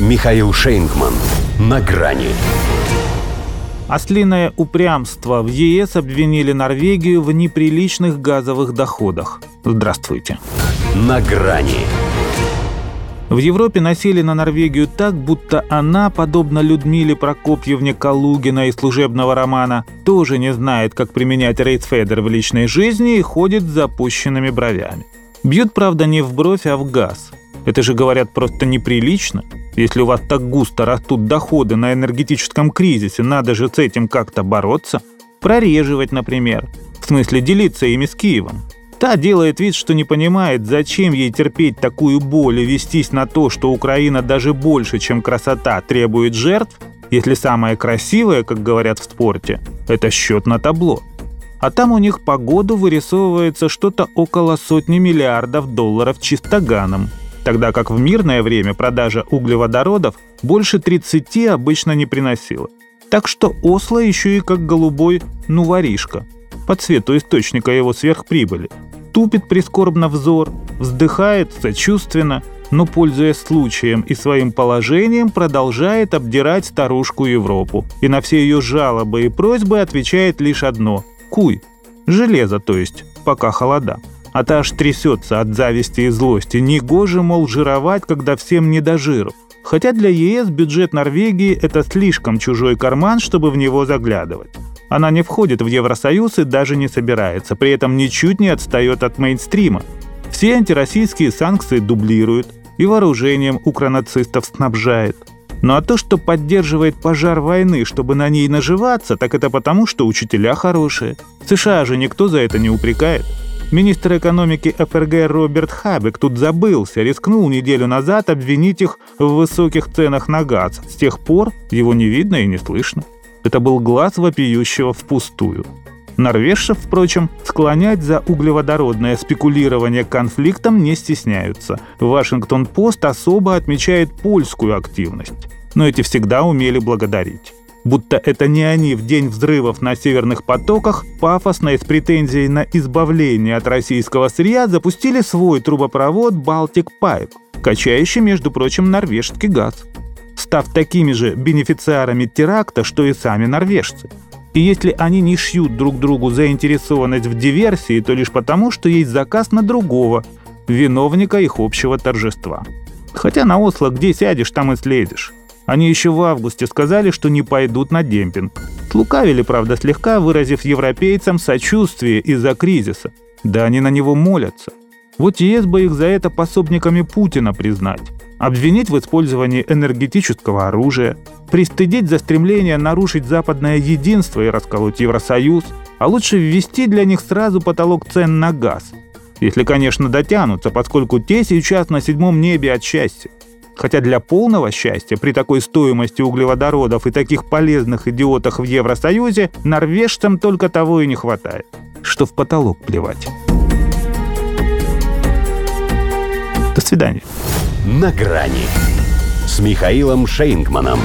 Михаил Шейнгман. На грани. Ослиное упрямство. В ЕС обвинили Норвегию в неприличных газовых доходах. Здравствуйте. На грани. В Европе насели на Норвегию так, будто она, подобно Людмиле Прокопьевне Калугина из служебного романа, тоже не знает, как применять рейдфедер в личной жизни и ходит с запущенными бровями. Бьют, правда, не в бровь, а в газ. Это же, говорят, просто неприлично. Если у вас так густо растут доходы на энергетическом кризисе, надо же с этим как-то бороться. Прореживать, например. В смысле, делиться ими с Киевом. Та делает вид, что не понимает, зачем ей терпеть такую боль и вестись на то, что Украина даже больше, чем красота, требует жертв, если самое красивое, как говорят в спорте, это счет на табло. А там у них по году вырисовывается что-то около сотни миллиардов долларов чистоганом, тогда как в мирное время продажа углеводородов больше 30 обычно не приносила. Так что Осло еще и как голубой, ну, воришка, по цвету источника его сверхприбыли. Тупит прискорбно взор, вздыхает сочувственно, но, пользуясь случаем и своим положением, продолжает обдирать старушку Европу. И на все ее жалобы и просьбы отвечает лишь одно – куй. Железо, то есть, пока холода. А та аж трясется от зависти и злости. Негоже, мол, жировать, когда всем не до жиру. Хотя для ЕС бюджет Норвегии – это слишком чужой карман, чтобы в него заглядывать. Она не входит в Евросоюз и даже не собирается, при этом ничуть не отстает от мейнстрима. Все антироссийские санкции дублируют и вооружением укронацистов снабжает. Ну а то, что поддерживает пожар войны, чтобы на ней наживаться, так это потому, что учителя хорошие. США же никто за это не упрекает. Министр экономики ФРГ Роберт Хабек тут забылся, рискнул неделю назад обвинить их в высоких ценах на газ. С тех пор его не видно и не слышно. Это был глаз вопиющего впустую. Норвежцев, впрочем, склонять за углеводородное спекулирование конфликтом не стесняются. Вашингтон-Пост особо отмечает польскую активность. Но эти всегда умели благодарить. Будто это не они в день взрывов на северных потоках пафосно и с претензией на избавление от российского сырья запустили свой трубопровод Baltic Pipe, качающий, между прочим, норвежский газ став такими же бенефициарами теракта, что и сами норвежцы. И если они не шьют друг другу заинтересованность в диверсии, то лишь потому, что есть заказ на другого, виновника их общего торжества. Хотя на Осло где сядешь, там и слезешь. Они еще в августе сказали, что не пойдут на демпинг. Слукавили, правда, слегка, выразив европейцам сочувствие из-за кризиса. Да они на него молятся. Вот ЕС бы их за это пособниками Путина признать обвинить в использовании энергетического оружия, пристыдить за стремление нарушить западное единство и расколоть Евросоюз, а лучше ввести для них сразу потолок цен на газ. Если, конечно, дотянутся, поскольку те сейчас на седьмом небе от счастья. Хотя для полного счастья при такой стоимости углеводородов и таких полезных идиотах в Евросоюзе норвежцам только того и не хватает, что в потолок плевать. До свидания на грани с Михаилом Шейнгманом.